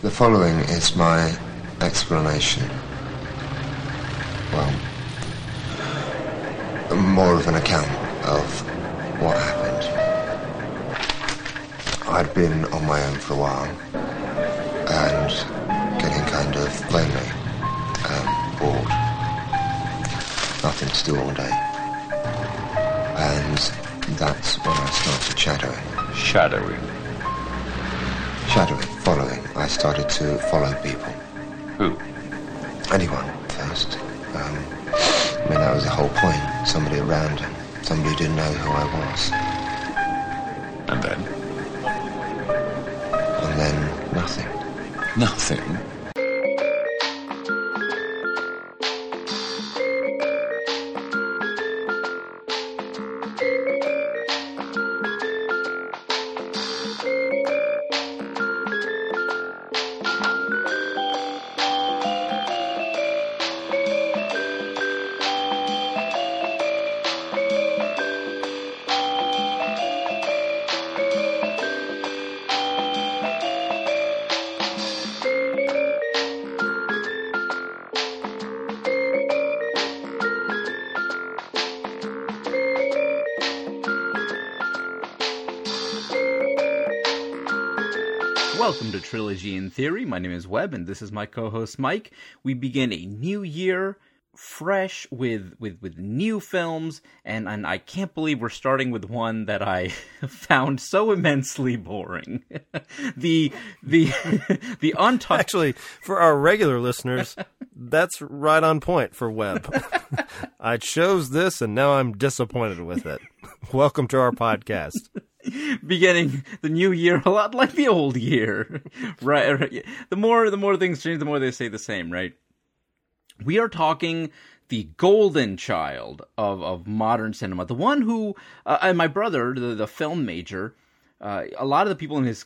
The following is my explanation. Well, more of an account of what happened. I'd been on my own for a while and getting kind of lonely and bored. Nothing to do all day. And that's when I started shadowing. Shadowing. Shadowing, following. I started to follow people. Who? Anyone first. Um, I mean, that was the whole point. Somebody around, somebody who didn't know who I was. And then? And then nothing. Nothing. Welcome to Trilogy in Theory. My name is Webb, and this is my co-host Mike. We begin a new year, fresh with with with new films, and and I can't believe we're starting with one that I found so immensely boring. the the the untouched. Actually, for our regular listeners, that's right on point for Webb. I chose this, and now I'm disappointed with it. Welcome to our podcast. beginning the new year a lot like the old year. Right, right. The more the more things change the more they stay the same right? We are talking the golden child of, of modern cinema. The one who uh, and my brother the, the film major uh, a lot of the people in his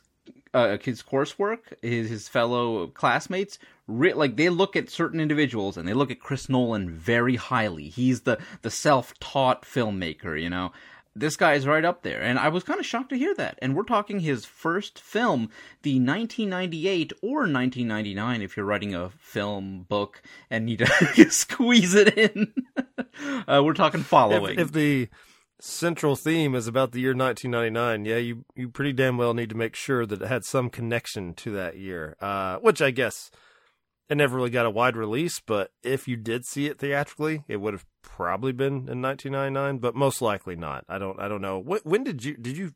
uh, his coursework his his fellow classmates re- like they look at certain individuals and they look at Chris Nolan very highly. He's the the self-taught filmmaker you know this guy is right up there. And I was kind of shocked to hear that. And we're talking his first film, the 1998 or 1999, if you're writing a film book and need to squeeze it in. uh, we're talking following. If, if, the central theme is about the year 1999, yeah, you, you pretty damn well need to make sure that it had some connection to that year, uh, which I guess it never really got a wide release, but if you did see it theatrically, it would have probably been in 1999, but most likely not. I don't I don't know. When, when did you did you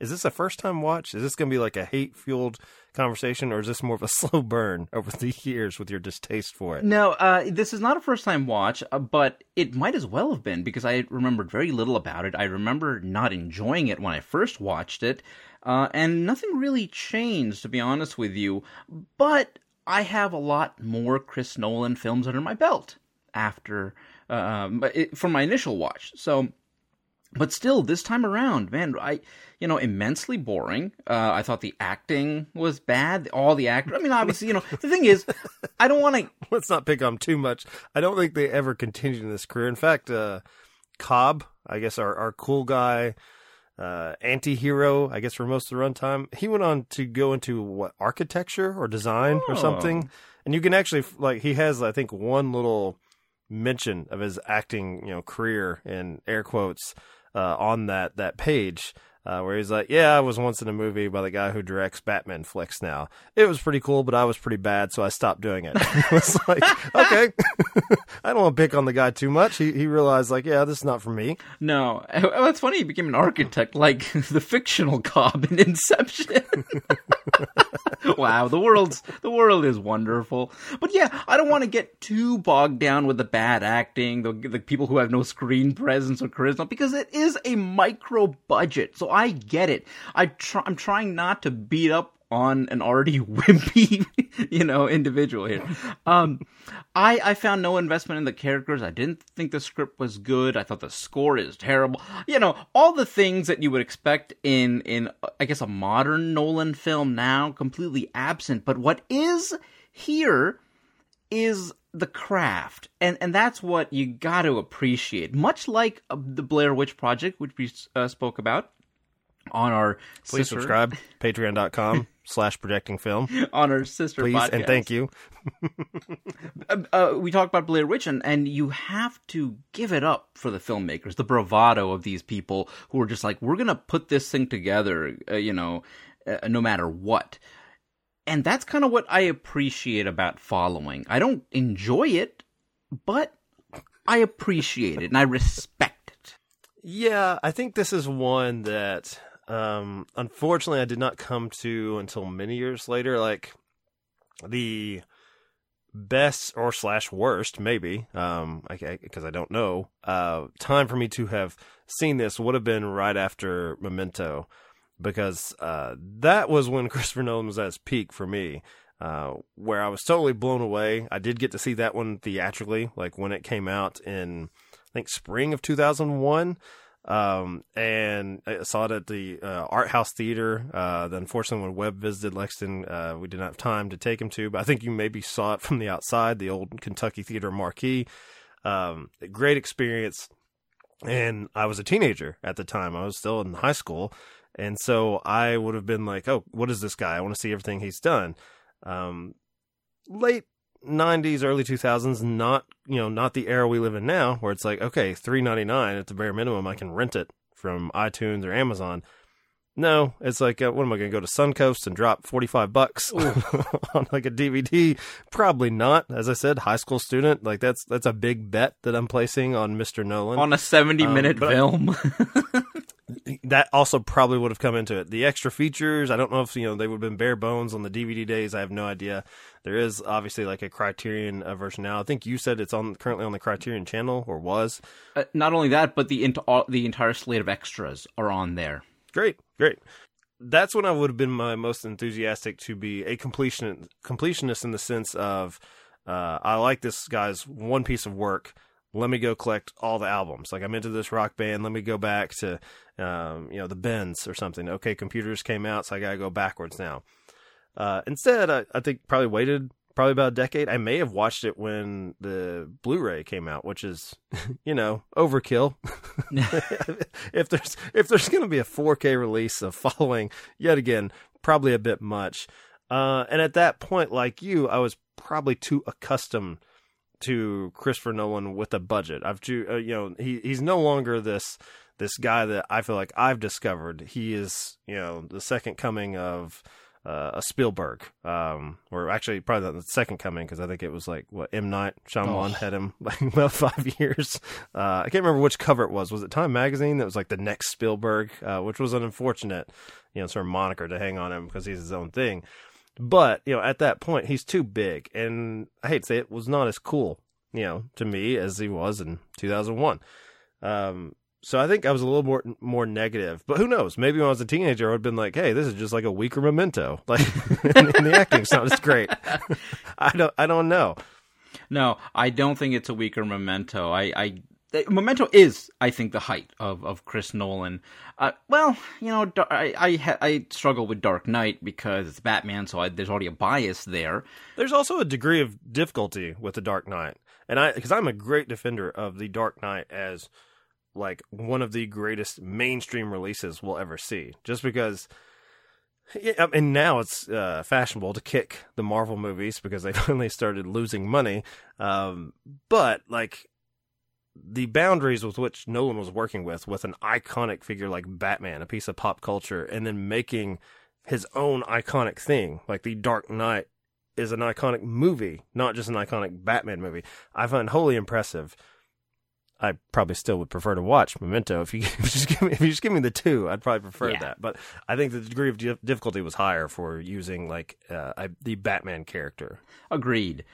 is this a first time watch? Is this going to be like a hate fueled conversation, or is this more of a slow burn over the years with your distaste for it? No, uh, this is not a first time watch, uh, but it might as well have been because I remembered very little about it. I remember not enjoying it when I first watched it, uh, and nothing really changed, to be honest with you. But I have a lot more Chris Nolan films under my belt after um, from my initial watch. So, but still, this time around, man, I you know immensely boring. Uh, I thought the acting was bad. All the actors. I mean, obviously, you know, the thing is, I don't want to. Let's not pick on too much. I don't think they ever continued in this career. In fact, uh, Cobb, I guess our our cool guy uh, anti-hero, I guess for most of the runtime. He went on to go into what architecture or design oh. or something. And you can actually like he has I think one little mention of his acting, you know, career in air quotes uh, on that that page uh, where he's like, "Yeah, I was once in a movie by the guy who directs Batman flicks. Now it was pretty cool, but I was pretty bad, so I stopped doing it." it's like, okay, I don't want to pick on the guy too much. He he realized like, yeah, this is not for me. No, it's funny. He became an architect, like the fictional Cobb in Inception. wow, the world's the world is wonderful. But yeah, I don't want to get too bogged down with the bad acting, the the people who have no screen presence or charisma, because it is a micro budget. So I get it. I try, I'm trying not to beat up on an already wimpy, you know, individual here. Um, I I found no investment in the characters. I didn't think the script was good. I thought the score is terrible. You know, all the things that you would expect in in I guess a modern Nolan film now completely absent. But what is here is the craft and and that's what you got to appreciate much like uh, the blair witch project which we uh, spoke about on our Please sister, subscribe. Patreon.com slash projecting film. on our sister Please and thank you. uh, uh, we talked about Blair Witch, and, and you have to give it up for the filmmakers, the bravado of these people who are just like, we're going to put this thing together, uh, you know, uh, no matter what. And that's kind of what I appreciate about following. I don't enjoy it, but I appreciate it and I respect it. Yeah, I think this is one that um unfortunately I did not come to until many years later. Like the best or slash worst, maybe, um, because I, I, don't know. Uh, time for me to have seen this would have been right after Memento, because uh, that was when Christopher Nolan was at his peak for me. Uh, where I was totally blown away. I did get to see that one theatrically, like when it came out in, I think, spring of 2001. Um, and I saw it at the uh, Art House Theater. Uh, unfortunately, when Webb visited Lexington, uh, we didn't have time to take him to. But I think you maybe saw it from the outside, the old Kentucky Theater marquee. Um, great experience. And I was a teenager at the time. I was still in high school, and so I would have been like, "Oh, what is this guy? I want to see everything he's done." Um, late 90s early 2000s not you know not the era we live in now where it's like okay 3.99 at the bare minimum i can rent it from itunes or amazon. No it's like uh, what am i going to go to suncoast and drop 45 bucks on like a dvd probably not. As i said high school student like that's that's a big bet that i'm placing on mr nolan. On a 70 minute um, film that also probably would have come into it. The extra features, I don't know if you know they would have been bare bones on the DVD days. I have no idea. There is obviously like a Criterion uh, version now. I think you said it's on currently on the Criterion channel or was. Uh, not only that, but the all, the entire slate of extras are on there. Great, great. That's when I would have been my most enthusiastic to be a completion completionist in the sense of uh, I like this guy's one piece of work let me go collect all the albums. Like I'm into this rock band. Let me go back to, um, you know, the Bends or something. Okay, computers came out, so I got to go backwards now. Uh, instead, I, I, think probably waited probably about a decade. I may have watched it when the Blu-ray came out, which is, you know, overkill. if there's if there's going to be a 4K release of following, yet again, probably a bit much. Uh, and at that point, like you, I was probably too accustomed to Christopher Nolan with a budget. I've uh, you know he he's no longer this this guy that I feel like I've discovered. He is you know the second coming of uh, a Spielberg, um, or actually probably not the second coming because I think it was like what M Night Shyamalan oh. had him like about five years. Uh, I can't remember which cover it was. Was it Time Magazine that was like the next Spielberg, uh, which was an unfortunate you know sort of moniker to hang on him because he's his own thing. But, you know, at that point, he's too big. And I hate to say it, was not as cool, you know, to me as he was in 2001. Um, so I think I was a little more more negative. But who knows? Maybe when I was a teenager, I would have been like, "Hey, this is just like a weaker Memento. Like, and, and the acting's not as great." I don't. I don't know. No, I don't think it's a weaker Memento. I, I Memento is, I think, the height of, of Chris Nolan. Uh, well, you know, I I, I, struggle with Dark Knight because it's Batman, so I, there's already a bias there. There's also a degree of difficulty with the Dark Knight, and I because I'm a great defender of the Dark Knight as like one of the greatest mainstream releases we'll ever see, just because. Yeah, and now it's uh, fashionable to kick the Marvel movies because they finally started losing money. Um, but like the boundaries with which Nolan was working with, with an iconic figure like Batman, a piece of pop culture, and then making his own iconic thing, like The Dark Knight is an iconic movie, not just an iconic Batman movie. I find wholly impressive. I probably still would prefer to watch Memento if you, if you just give me if you just give me the two. I'd probably prefer yeah. that. But I think the degree of difficulty was higher for using like uh, the Batman character. Agreed.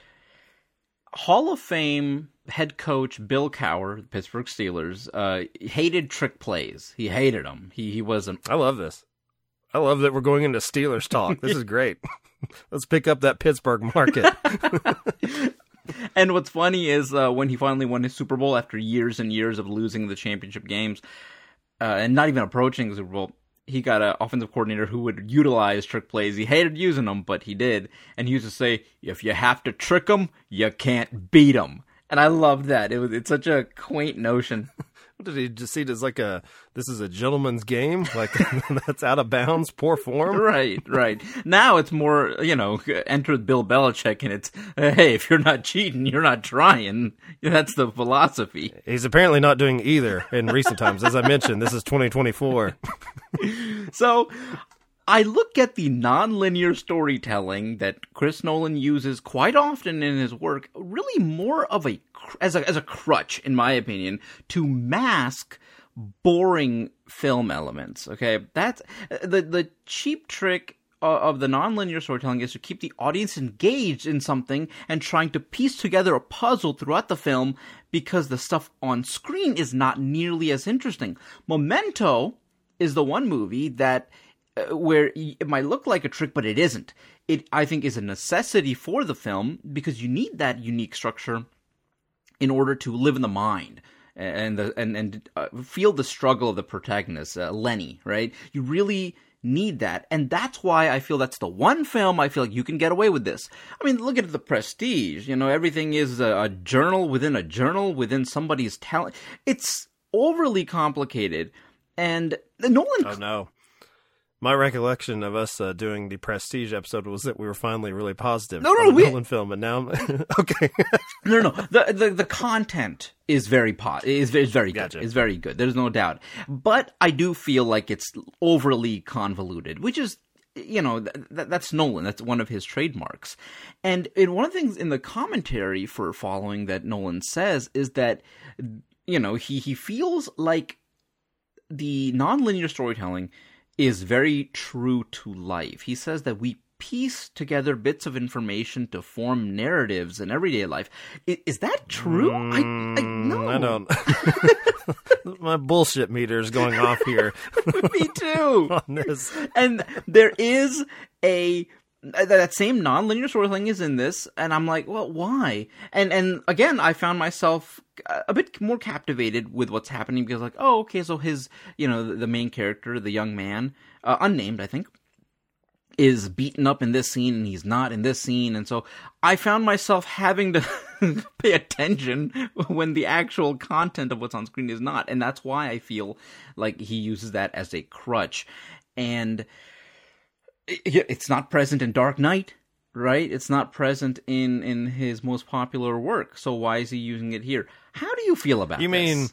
Hall of Fame head coach Bill Cowher, Pittsburgh Steelers, uh, hated trick plays. He hated them. He he wasn't. I love this. I love that we're going into Steelers talk. This is great. Let's pick up that Pittsburgh market. and what's funny is uh, when he finally won his Super Bowl after years and years of losing the championship games uh, and not even approaching the Super Bowl, he got an offensive coordinator who would utilize trick plays. He hated using them, but he did. And he used to say, if you have to trick them, you can't beat them. And I loved that. It was it's such a quaint notion. What did he just see it as like a this is a gentleman's game? Like that's out of bounds, poor form. Right, right. Now it's more, you know, enter Bill Belichick and it's, hey, if you're not cheating, you're not trying. That's the philosophy. He's apparently not doing either in recent times. As I mentioned, this is 2024. So I look at the nonlinear storytelling that Chris Nolan uses quite often in his work, really more of a as a as a crutch, in my opinion, to mask boring film elements. Okay, that's the the cheap trick of the nonlinear storytelling is to keep the audience engaged in something and trying to piece together a puzzle throughout the film because the stuff on screen is not nearly as interesting. Memento is the one movie that uh, where it might look like a trick, but it isn't. It, I think, is a necessity for the film because you need that unique structure in order to live in the mind and the and and uh, feel the struggle of the protagonist, uh, Lenny. Right? You really need that, and that's why I feel that's the one film I feel like you can get away with this. I mean, look at the Prestige. You know, everything is a, a journal within a journal within somebody's talent. It's overly complicated, and Nolan Oh no. My recollection of us uh, doing the Prestige episode was that we were finally really positive No, no, on we- Nolan film, and now I'm okay. No, no. The, the the content is very pot is is very good. Gotcha. It's very good. There's no doubt. But I do feel like it's overly convoluted, which is you know th- th- that's Nolan. That's one of his trademarks. And in one of the things in the commentary for following that Nolan says is that you know he he feels like the nonlinear storytelling is very true to life. He says that we piece together bits of information to form narratives in everyday life. I- Is, that true? I, I no. Mm, I don't. My bullshit meter is going off here Me too. on this. and there is a that same nonlinear storytelling is in this, and I'm like, well, why? And and again, I found myself a bit more captivated with what's happening because, like, oh, okay, so his, you know, the, main character, the young man, uh, unnamed, I think, is beaten up in this scene, and he's not in this scene, and so I found myself having to pay attention when the actual content of what's on screen is not, and that's why I feel like he uses that as a crutch, and it's not present in Dark Knight, right? It's not present in in his most popular work. So why is he using it here? How do you feel about You this? mean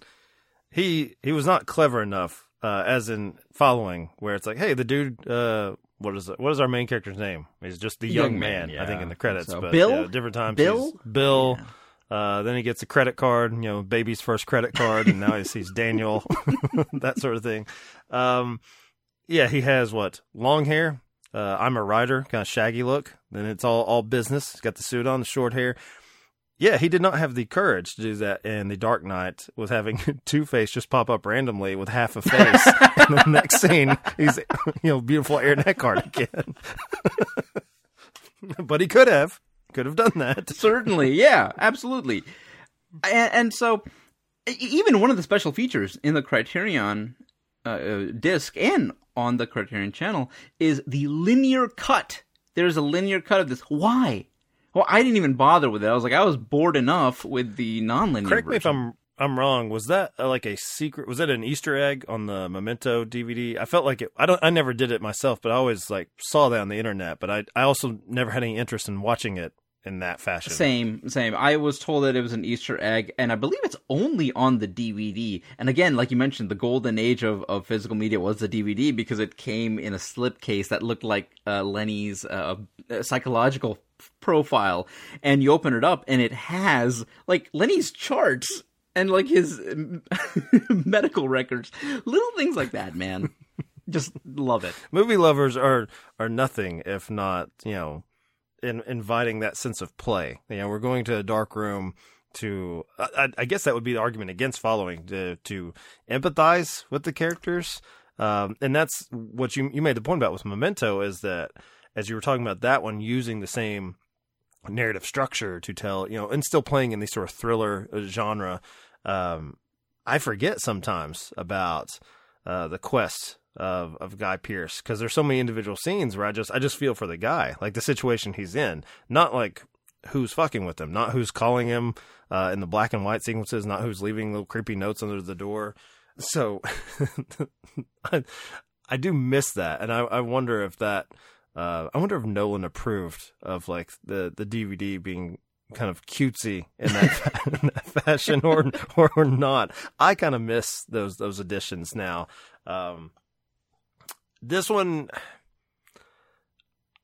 he he was not clever enough, uh, as in following, where it's like, hey, the dude, uh, what is it? What is our main character's name? He's just the young, Young man, man, I think, in the credits. So, but Bill? yeah, different times. Bill? Bill. Uh, then he gets a credit card, you know, baby's first credit card, and now he sees Daniel, that sort of thing. Um, yeah, he has what long hair. Uh, I'm a writer, kind of shaggy look. Then it's all all business. He's got the suit on, the short hair. Yeah, he did not have the courage to do that in The Dark Knight with having Two Face just pop up randomly with half a face. and the next scene, he's you know beautiful Aaron Eckhart again. but he could have, could have done that. certainly, yeah, absolutely. And, and so, even one of the special features in the Criterion uh, uh, disc and on the Criterion channel is the linear cut. There's a linear cut of this. Why? Well, I didn't even bother with it. I was like, I was bored enough with the non-linear. Correct me if. I'm I'm wrong. Was that uh, like a secret? Was that an Easter egg on the Memento DVD? I felt like it. I don't. I never did it myself, but I always like saw that on the internet. But I I also never had any interest in watching it in that fashion. Same, same. I was told that it was an Easter egg, and I believe it's only on the DVD. And again, like you mentioned, the golden age of, of physical media was the DVD because it came in a slipcase that looked like uh, Lenny's uh, psychological profile. And you open it up, and it has like Lenny's charts and like his medical records, little things like that. Man, just love it. Movie lovers are are nothing if not you know in, inviting that sense of play. You know, we're going to a dark room to. I, I guess that would be the argument against following to to empathize with the characters. Um, and that's what you you made the point about with Memento is that as you were talking about that one using the same narrative structure to tell you know and still playing in the sort of thriller uh, genre. Um, I forget sometimes about uh, the quest of of Guy Pearce because there's so many individual scenes where I just I just feel for the guy, like the situation he's in, not like who's fucking with him, not who's calling him uh, in the black and white sequences, not who's leaving little creepy notes under the door. So I, I do miss that, and I, I wonder if that. Uh, I wonder if Nolan approved of like the, the DVD being kind of cutesy in that, in that fashion or, or not. I kind of miss those those editions now. Um, this one,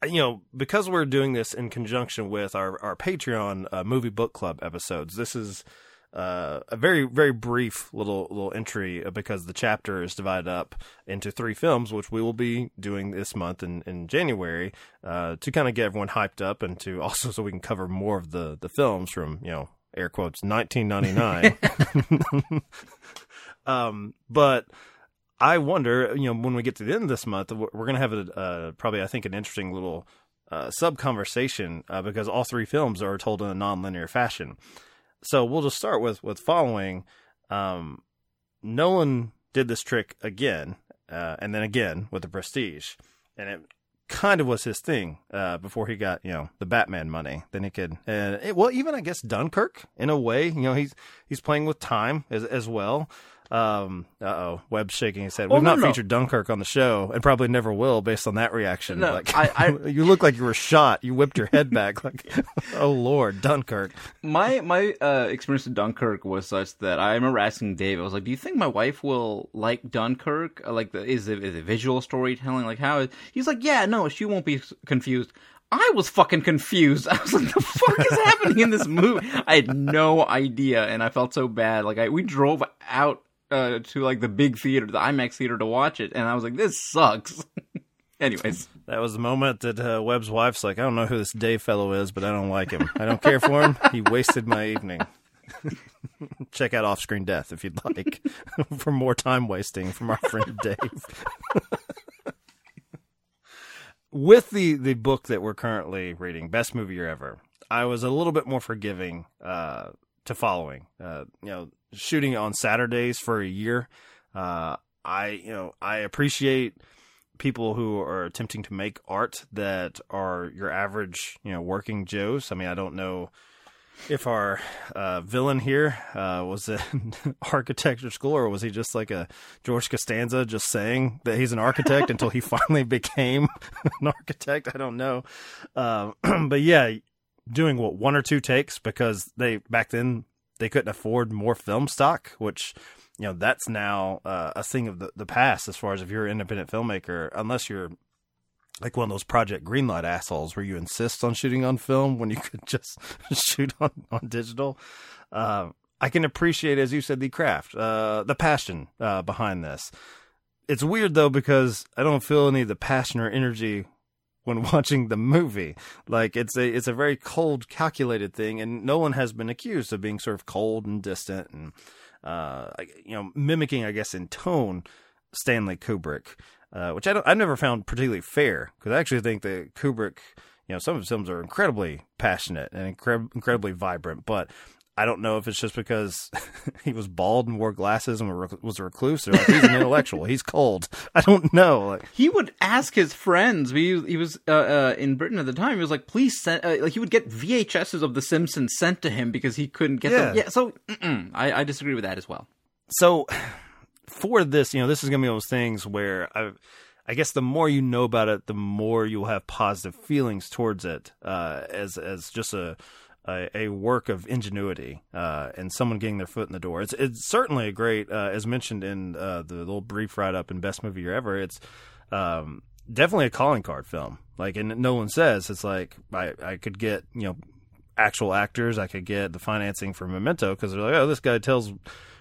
you know, because we're doing this in conjunction with our our Patreon uh, movie book club episodes, this is uh, a very very brief little little entry uh, because the chapter is divided up into three films, which we will be doing this month in in January uh, to kind of get everyone hyped up and to also so we can cover more of the the films from you know air quotes 1999. um, but I wonder, you know, when we get to the end of this month, we're going to have a uh, probably, I think, an interesting little uh, sub conversation uh, because all three films are told in a non-linear fashion. So we'll just start with with following. Um, Nolan did this trick again, uh, and then again with the Prestige, and it kind of was his thing uh, before he got you know the Batman money. Then he could, it, well, even I guess Dunkirk in a way, you know, he's he's playing with time as as well. Um, uh oh, Webb's shaking his head. Well, We've no, not no. featured Dunkirk on the show, and probably never will, based on that reaction. No, like, I- I- you look like you were shot. You whipped your head back. Like, oh lord, Dunkirk. my my uh, experience with Dunkirk was such that I remember asking Dave. I was like, "Do you think my wife will like Dunkirk? Uh, Like, the, is it is it visual storytelling? Like, how?" Is... He's like, "Yeah, no, she won't be confused." I was fucking confused. I was like, "The fuck is happening in this movie?" I had no idea, and I felt so bad. Like, I we drove out uh, to like the big theater, the IMAX theater, to watch it, and I was like, "This sucks." Anyways, That was the moment that uh, Webb's wife's like, I don't know who this Dave fellow is, but I don't like him. I don't care for him. He wasted my evening. Check out Off Screen Death if you'd like for more time wasting from our friend Dave. With the, the book that we're currently reading, Best Movie Year Ever, I was a little bit more forgiving uh, to following. Uh, you know, shooting on Saturdays for a year, uh, I you know I appreciate people who are attempting to make art that are your average, you know, working Joes. I mean, I don't know if our uh, villain here uh, was in architecture school or was he just like a George Costanza just saying that he's an architect until he finally became an architect. I don't know. Um, but yeah, doing what one or two takes because they back then they couldn't afford more film stock, which you know that's now uh, a thing of the, the past as far as if you're an independent filmmaker, unless you're like one of those Project Greenlight assholes where you insist on shooting on film when you could just shoot on on digital. Uh, I can appreciate, as you said, the craft, uh, the passion uh, behind this. It's weird though because I don't feel any of the passion or energy when watching the movie. Like it's a it's a very cold, calculated thing, and Nolan has been accused of being sort of cold and distant, and uh, you know, mimicking, I guess, in tone, Stanley Kubrick, uh, which I don't, I've never found particularly fair because I actually think that Kubrick, you know, some of his films are incredibly passionate and incre- incredibly vibrant, but. I don't know if it's just because he was bald and wore glasses and was a recluse, or like he's an intellectual. He's cold. I don't know. Like, he would ask his friends. He, he was uh, uh, in Britain at the time. He was like, "Please send." Uh, like he would get VHSs of The Simpsons sent to him because he couldn't get them. Yeah. Yeah. So I, I disagree with that as well. so for this, you know, this is gonna be one of those things where I, I guess the more you know about it, the more you'll have positive feelings towards it, uh, as as just a a, a work of ingenuity uh, and someone getting their foot in the door. It's it's certainly a great, uh, as mentioned in uh, the little brief write up in Best Movie Year Ever. It's um, definitely a calling card film. Like, and Nolan says, it's like I I could get you know actual actors. I could get the financing for Memento because they're like, oh, this guy tells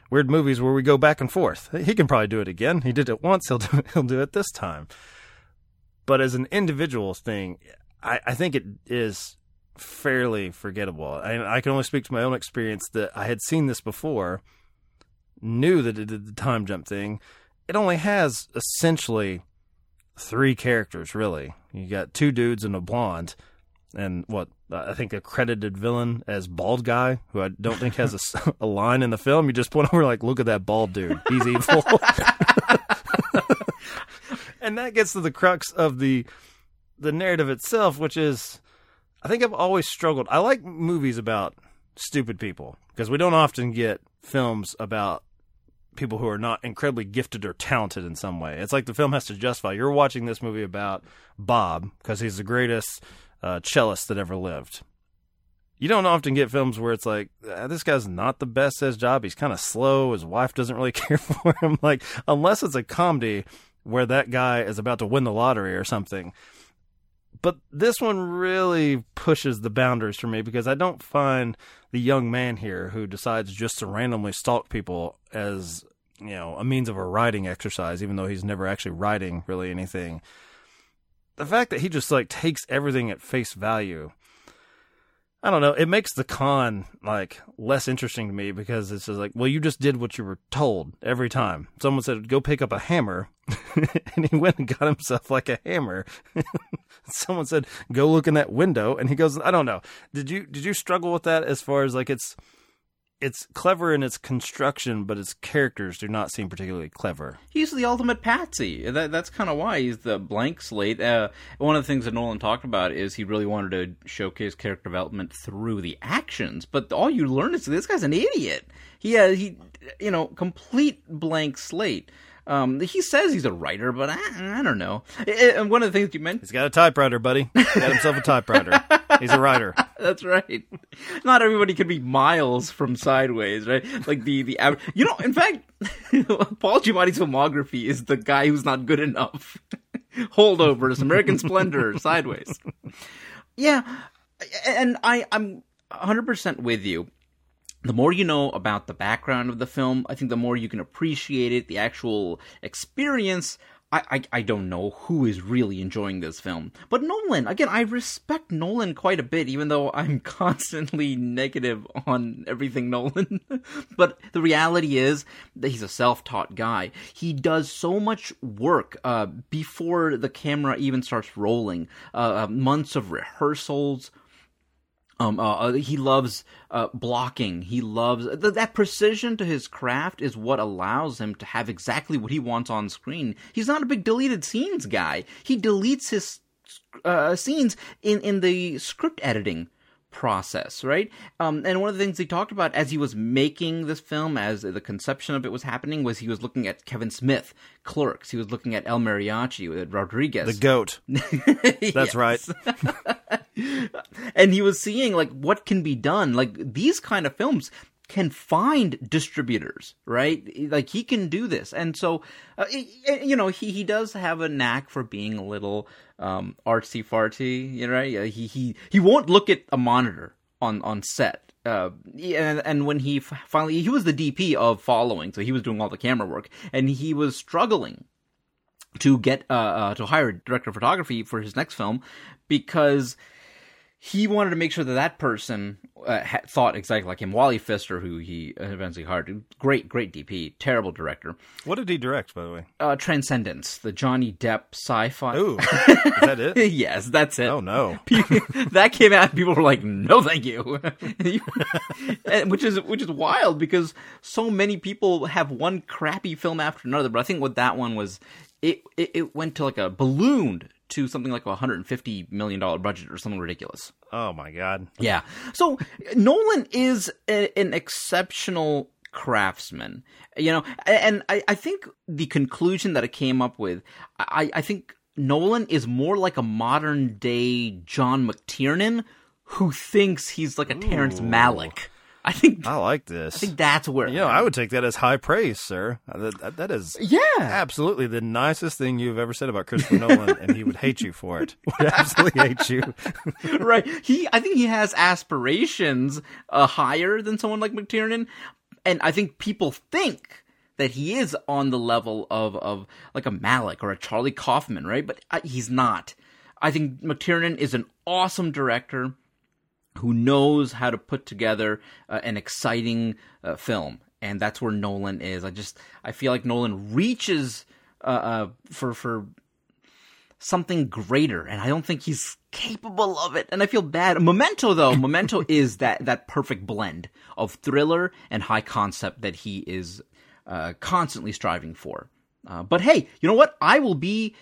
weird movies where we go back and forth. He can probably do it again. He did it once. He'll do, he'll do it this time. But as an individual thing, I, I think it is fairly forgettable. I, I can only speak to my own experience that I had seen this before, knew that it did the time jump thing. It only has essentially three characters, really. You got two dudes and a blonde, and what I think a credited villain as bald guy, who I don't think has a line in the film. You just point over like, look at that bald dude, he's evil. and that gets to the crux of the the narrative itself, which is I think I've always struggled. I like movies about stupid people because we don't often get films about people who are not incredibly gifted or talented in some way. It's like the film has to justify. You're watching this movie about Bob because he's the greatest uh, cellist that ever lived. You don't often get films where it's like ah, this guy's not the best at his job. He's kind of slow. His wife doesn't really care for him. Like unless it's a comedy where that guy is about to win the lottery or something. But this one really pushes the boundaries for me because I don't find the young man here who decides just to randomly stalk people as you know a means of a writing exercise, even though he's never actually writing really anything. The fact that he just like takes everything at face value I don't know. It makes the con like less interesting to me because it's just like, well, you just did what you were told every time. Someone said, "Go pick up a hammer," and he went and got himself like a hammer. Someone said, "Go look in that window," and he goes, "I don't know." Did you did you struggle with that as far as like it's it's clever in its construction, but its characters do not seem particularly clever. He's the ultimate patsy. That, that's kind of why he's the blank slate. Uh, one of the things that Nolan talked about is he really wanted to showcase character development through the actions. But all you learn is this guy's an idiot. He, uh, he, you know, complete blank slate. Um, he says he's a writer, but I, I don't know. And one of the things you mentioned, he's got a typewriter, buddy. He got himself a typewriter. He's a writer. That's right. Not everybody can be miles from sideways, right? Like the the average. You know, in fact, Paul Giamatti's filmography is the guy who's not good enough. Holdovers, American Splendor, Sideways. Yeah, and I I'm 100 percent with you the more you know about the background of the film, I think the more you can appreciate it, the actual experience. I, I, I, don't know who is really enjoying this film. But Nolan, again, I respect Nolan quite a bit, even though I'm constantly negative on everything Nolan. but the reality is that he's a self taught guy. He does so much work uh, before the camera even starts rolling. Uh, uh months of rehearsals, um, uh, uh, he loves uh, blocking. He loves th- that precision to his craft is what allows him to have exactly what he wants on screen. He's not a big deleted scenes guy. He deletes his uh, scenes in in the script editing process, right? Um, and one of the things he talked about as he was making this film, as the conception of it was happening, was he was looking at Kevin Smith, Clerks. He was looking at El Mariachi with Rodriguez, the goat. That's right. and he was seeing like what can be done. Like these kind of films can find distributors, right? Like he can do this, and so uh, you know he he does have a knack for being a little um, artsy fartsy, you know. Right? He he he won't look at a monitor on on set. Uh, and, and when he finally he was the DP of following, so he was doing all the camera work, and he was struggling to get uh, uh to hire a director of photography for his next film because he wanted to make sure that that person uh, thought exactly like him. Wally Pfister, who he eventually hired, great, great DP, terrible director. What did he direct, by the way? Uh, Transcendence, the Johnny Depp sci-fi. Ooh, is that it? yes, that's it. Oh no, that came out. People were like, "No, thank you," which is which is wild because so many people have one crappy film after another. But I think what that one was, it it, it went to like a ballooned to something like a 150 million dollar budget or something ridiculous. Oh my god. Yeah. So Nolan is a, an exceptional craftsman. You know, and I, I think the conclusion that I came up with, I, I think Nolan is more like a modern day John McTiernan who thinks he's like a Ooh. Terrence Malick. I think I like this. I think that's where. You know, I would take that as high praise, sir. Uh, that, that is, yeah, absolutely the nicest thing you've ever said about Christopher Nolan, and he would hate you for it. Would absolutely hate you. right? He, I think he has aspirations uh, higher than someone like McTiernan, and I think people think that he is on the level of of like a Malick or a Charlie Kaufman, right? But uh, he's not. I think McTiernan is an awesome director who knows how to put together uh, an exciting uh, film, and that's where Nolan is. I just I feel like Nolan reaches uh, uh, for for something greater, and I don't think he's capable of it. And I feel bad. Memento, though, Memento is that that perfect blend of thriller and high concept that he is uh, constantly striving for. Uh, but hey, you know what? I will be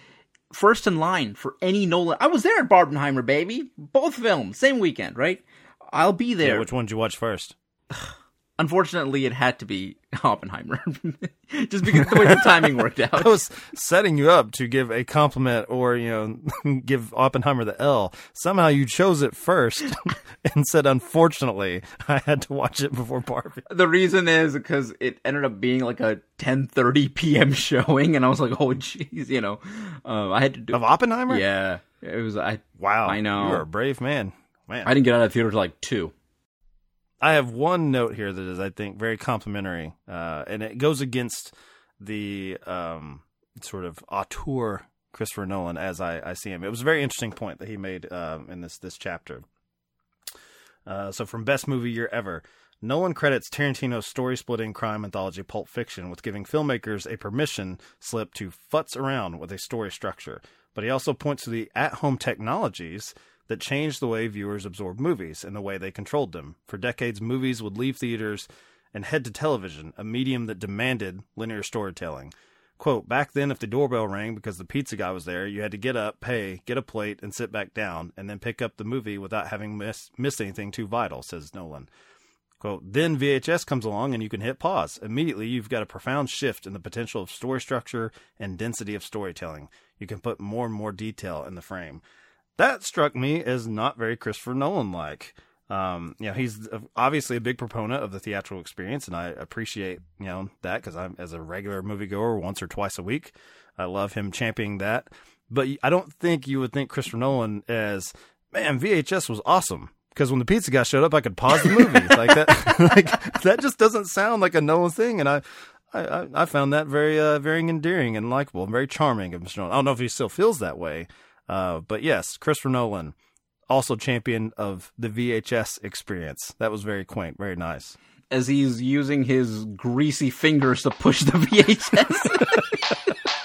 first in line for any Nolan. I was there at Barbenheimer, baby. Both films, same weekend, right? I'll be there. Yeah, which one did you watch first? Unfortunately, it had to be Oppenheimer, just because the way the timing worked out. I was setting you up to give a compliment or you know give Oppenheimer the L. Somehow you chose it first and said, "Unfortunately, I had to watch it before Barbie." The reason is because it ended up being like a 10:30 p.m. showing, and I was like, "Oh, jeez," you know, uh, I had to do of Oppenheimer. Yeah, it was. I wow, I know you're a brave man. Man, I didn't get out of the theater till like two. I have one note here that is, I think, very complimentary, uh, and it goes against the um, sort of auteur Christopher Nolan as I, I, see him. It was a very interesting point that he made um, in this this chapter. Uh, so, from best movie year ever, Nolan credits Tarantino's story-splitting crime anthology Pulp Fiction with giving filmmakers a permission slip to futz around with a story structure, but he also points to the at-home technologies that changed the way viewers absorbed movies and the way they controlled them. For decades, movies would leave theaters and head to television, a medium that demanded linear storytelling. Quote, back then, if the doorbell rang because the pizza guy was there, you had to get up, pay, get a plate, and sit back down, and then pick up the movie without having miss, missed anything too vital, says Nolan. Quote, then VHS comes along and you can hit pause. Immediately, you've got a profound shift in the potential of story structure and density of storytelling. You can put more and more detail in the frame that struck me as not very Christopher Nolan like. Um, you know, he's obviously a big proponent of the theatrical experience, and I appreciate you know that because I'm as a regular moviegoer once or twice a week. I love him championing that, but I don't think you would think Christopher Nolan as man VHS was awesome because when the pizza guy showed up, I could pause the movie like that. like that just doesn't sound like a Nolan thing, and I. I, I found that very uh, very endearing and likable and very charming of Mr. Nolan. I don't know if he still feels that way, uh, but yes, Christopher Nolan, also champion of the VHS experience. That was very quaint, very nice. As he's using his greasy fingers to push the VHS.